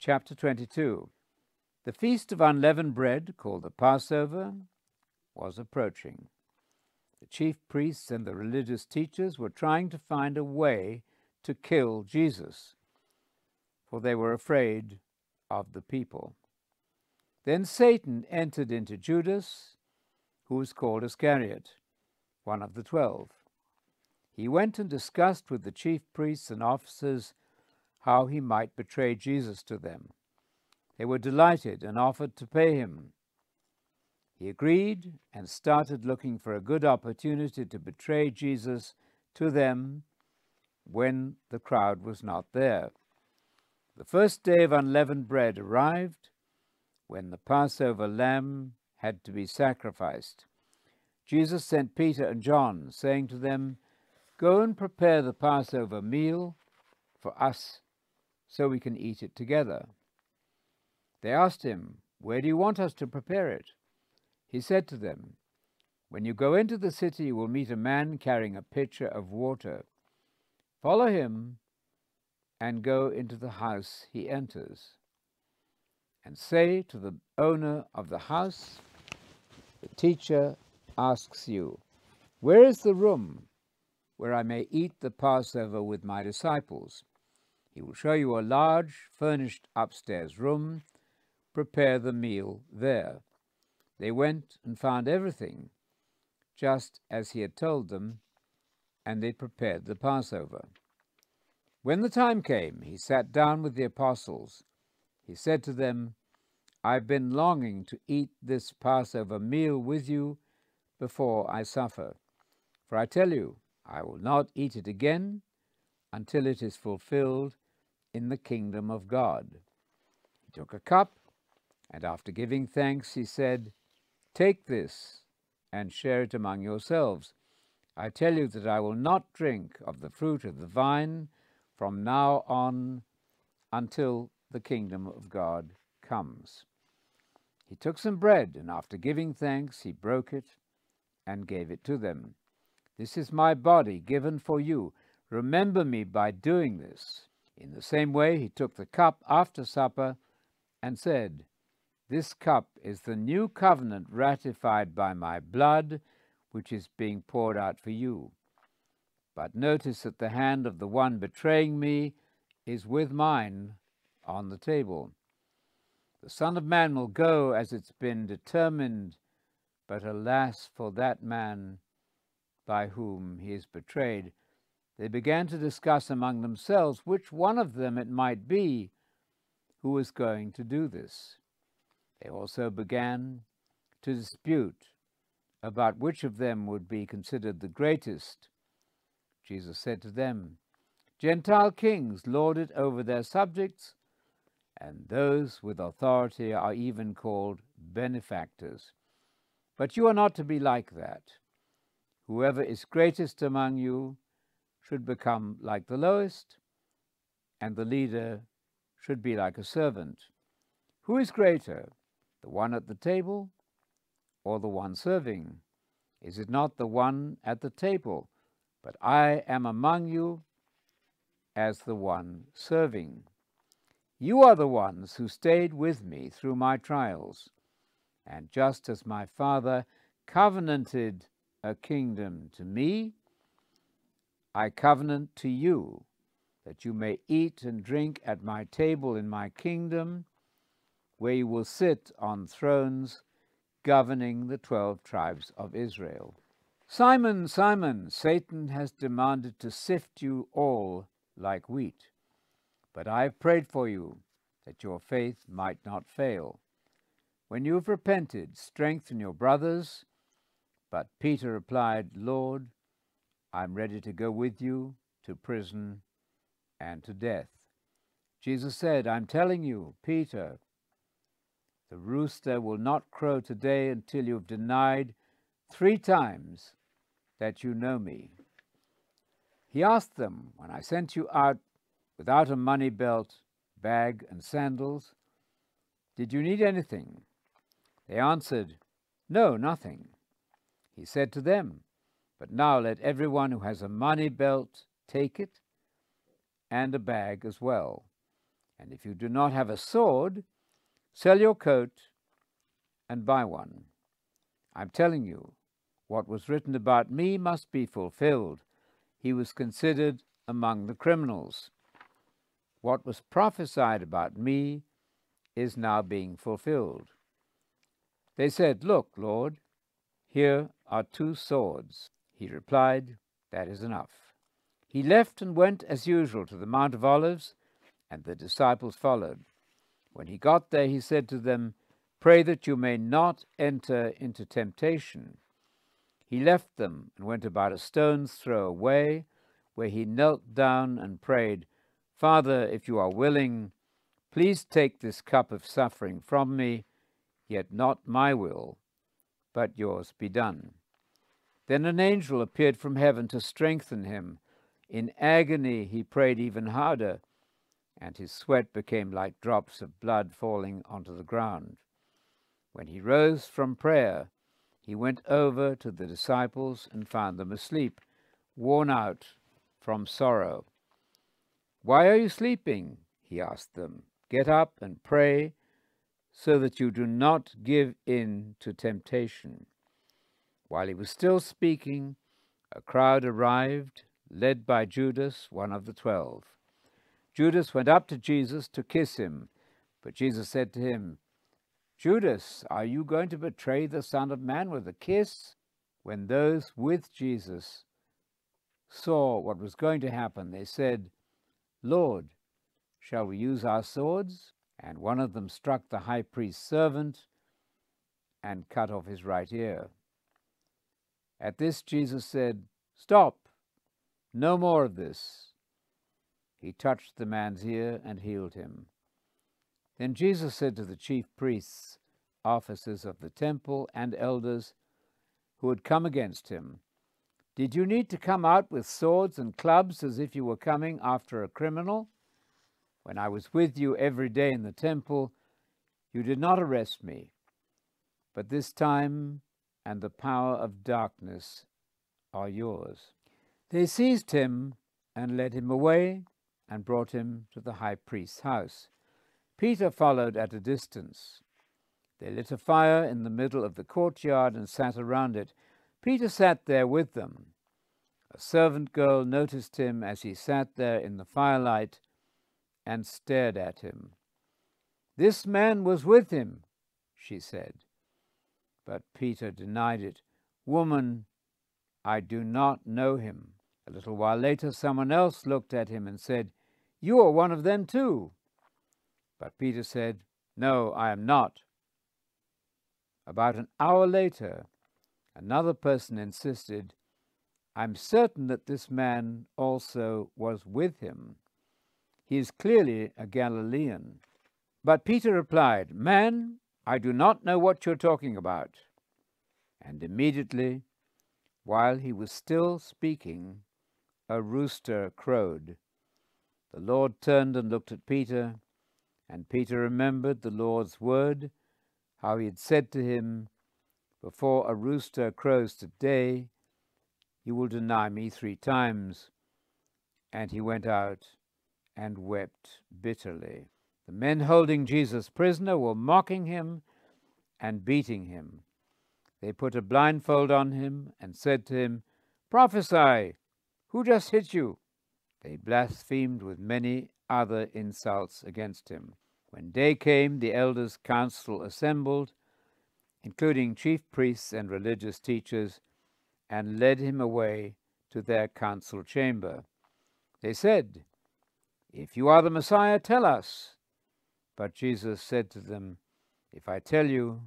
Chapter 22 The feast of unleavened bread, called the Passover, was approaching. The chief priests and the religious teachers were trying to find a way to kill Jesus, for they were afraid of the people. Then Satan entered into Judas, who was called Iscariot, one of the twelve. He went and discussed with the chief priests and officers how he might betray Jesus to them. They were delighted and offered to pay him. He agreed and started looking for a good opportunity to betray Jesus to them when the crowd was not there. The first day of unleavened bread arrived when the Passover lamb had to be sacrificed. Jesus sent Peter and John, saying to them, Go and prepare the Passover meal for us so we can eat it together. They asked him, Where do you want us to prepare it? He said to them, When you go into the city, you will meet a man carrying a pitcher of water. Follow him and go into the house he enters. And say to the owner of the house, The teacher asks you, Where is the room where I may eat the Passover with my disciples? He will show you a large, furnished upstairs room. Prepare the meal there. They went and found everything just as he had told them, and they prepared the Passover. When the time came, he sat down with the apostles. He said to them, I've been longing to eat this Passover meal with you before I suffer. For I tell you, I will not eat it again until it is fulfilled in the kingdom of God. He took a cup, and after giving thanks, he said, Take this and share it among yourselves. I tell you that I will not drink of the fruit of the vine from now on until the kingdom of God comes. He took some bread, and after giving thanks, he broke it and gave it to them. This is my body given for you. Remember me by doing this. In the same way, he took the cup after supper and said, This cup is the new covenant ratified by my blood, which is being poured out for you. But notice that the hand of the one betraying me is with mine on the table. The Son of Man will go as it's been determined, but alas for that man by whom he is betrayed. They began to discuss among themselves which one of them it might be who was going to do this. They also began to dispute about which of them would be considered the greatest. Jesus said to them, Gentile kings lord it over their subjects, and those with authority are even called benefactors. But you are not to be like that. Whoever is greatest among you should become like the lowest, and the leader should be like a servant. Who is greater, the one at the table or the one serving? Is it not the one at the table? but I am among you as the one serving. You are the ones who stayed with me through my trials, and just as my Father covenanted a kingdom to me, I covenant to you that you may eat and drink at my table in my kingdom, where you will sit on thrones governing the twelve tribes of Israel. Simon, Simon, Satan has demanded to sift you all like wheat. But I have prayed for you that your faith might not fail. When you have repented, strengthen your brothers. But Peter replied, Lord, I am ready to go with you to prison and to death. Jesus said, I'm telling you, Peter, the rooster will not crow today until you have denied three times that you know me. He asked them, When I sent you out without a money belt, bag, and sandals, did you need anything? They answered, No, nothing. He said to them, But now let everyone who has a money belt take it, and a bag as well. And if you do not have a sword, sell your coat and buy one. I'm telling you, what was written about me must be fulfilled. He was considered among the criminals. What was prophesied about me is now being fulfilled. They said, Look, Lord, here are two swords. He replied, That is enough. He left and went as usual to the Mount of Olives, and the disciples followed. When he got there, he said to them, Pray that you may not enter into temptation. He left them and went about a stone's throw away, where he knelt down and prayed, Father, if you are willing, please take this cup of suffering from me, yet not my will, but yours be done. Then an angel appeared from heaven to strengthen him. In agony he prayed even harder, and his sweat became like drops of blood falling onto the ground. When he rose from prayer, he went over to the disciples and found them asleep, worn out from sorrow. Why are you sleeping? he asked them. Get up and pray so that you do not give in to temptation. While he was still speaking, a crowd arrived, led by Judas, one of the twelve. Judas went up to Jesus to kiss him, but Jesus said to him, Judas, are you going to betray the Son of Man with a kiss? When those with Jesus saw what was going to happen, they said, Lord, shall we use our swords? And one of them struck the high priest's servant and cut off his right ear. At this, Jesus said, Stop, no more of this. He touched the man's ear and healed him. Then Jesus said to the chief priests, officers of the temple, and elders who had come against him, Did you need to come out with swords and clubs as if you were coming after a criminal? When I was with you every day in the temple, you did not arrest me. But this time and the power of darkness are yours. They seized him and led him away and brought him to the high priest's house. Peter followed at a distance. They lit a fire in the middle of the courtyard and sat around it. Peter sat there with them. A servant girl noticed him as he sat there in the firelight and stared at him. This man was with him, she said. But Peter denied it. Woman, I do not know him. A little while later, someone else looked at him and said, You are one of them too. But Peter said, No, I am not. About an hour later, another person insisted, I'm certain that this man also was with him. He is clearly a Galilean. But Peter replied, Man, I do not know what you're talking about. And immediately, while he was still speaking, a rooster crowed. The Lord turned and looked at Peter and Peter remembered the Lord's word, how he had said to him, Before a rooster crows today, you will deny me three times. And he went out and wept bitterly. The men holding Jesus prisoner were mocking him and beating him. They put a blindfold on him and said to him, Prophesy! Who just hit you? They blasphemed with many other insults against him. When day came, the elders' council assembled, including chief priests and religious teachers, and led him away to their council chamber. They said, If you are the Messiah, tell us. But Jesus said to them, If I tell you,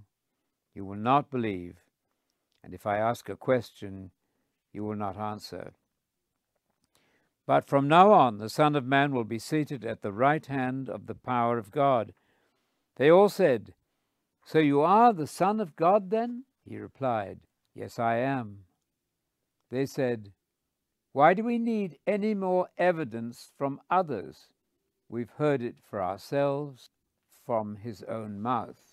you will not believe, and if I ask a question, you will not answer. But from now on, the Son of Man will be seated at the right hand of the power of God. They all said, So you are the Son of God then? He replied, Yes, I am. They said, Why do we need any more evidence from others? We've heard it for ourselves from his own mouth.